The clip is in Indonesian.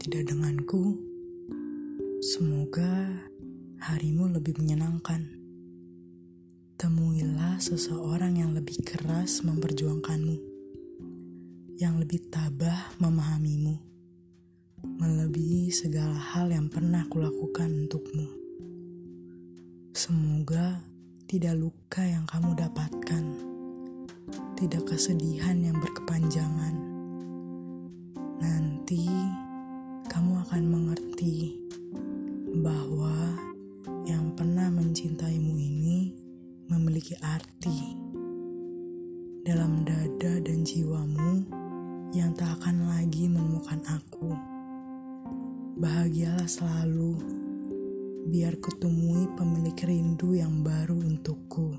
tidak denganku, semoga harimu lebih menyenangkan. Temuilah seseorang yang lebih keras memperjuangkanmu, yang lebih tabah memahamimu, melebihi segala hal yang pernah kulakukan untukmu. Semoga tidak luka yang kamu dapatkan, tidak kesedihan yang berkepanjangan. Nanti kamu akan mengerti bahwa yang pernah mencintaimu ini memiliki arti dalam dada dan jiwamu yang tak akan lagi menemukan aku. Bahagialah selalu biar kutemui pemilik rindu yang baru untukku.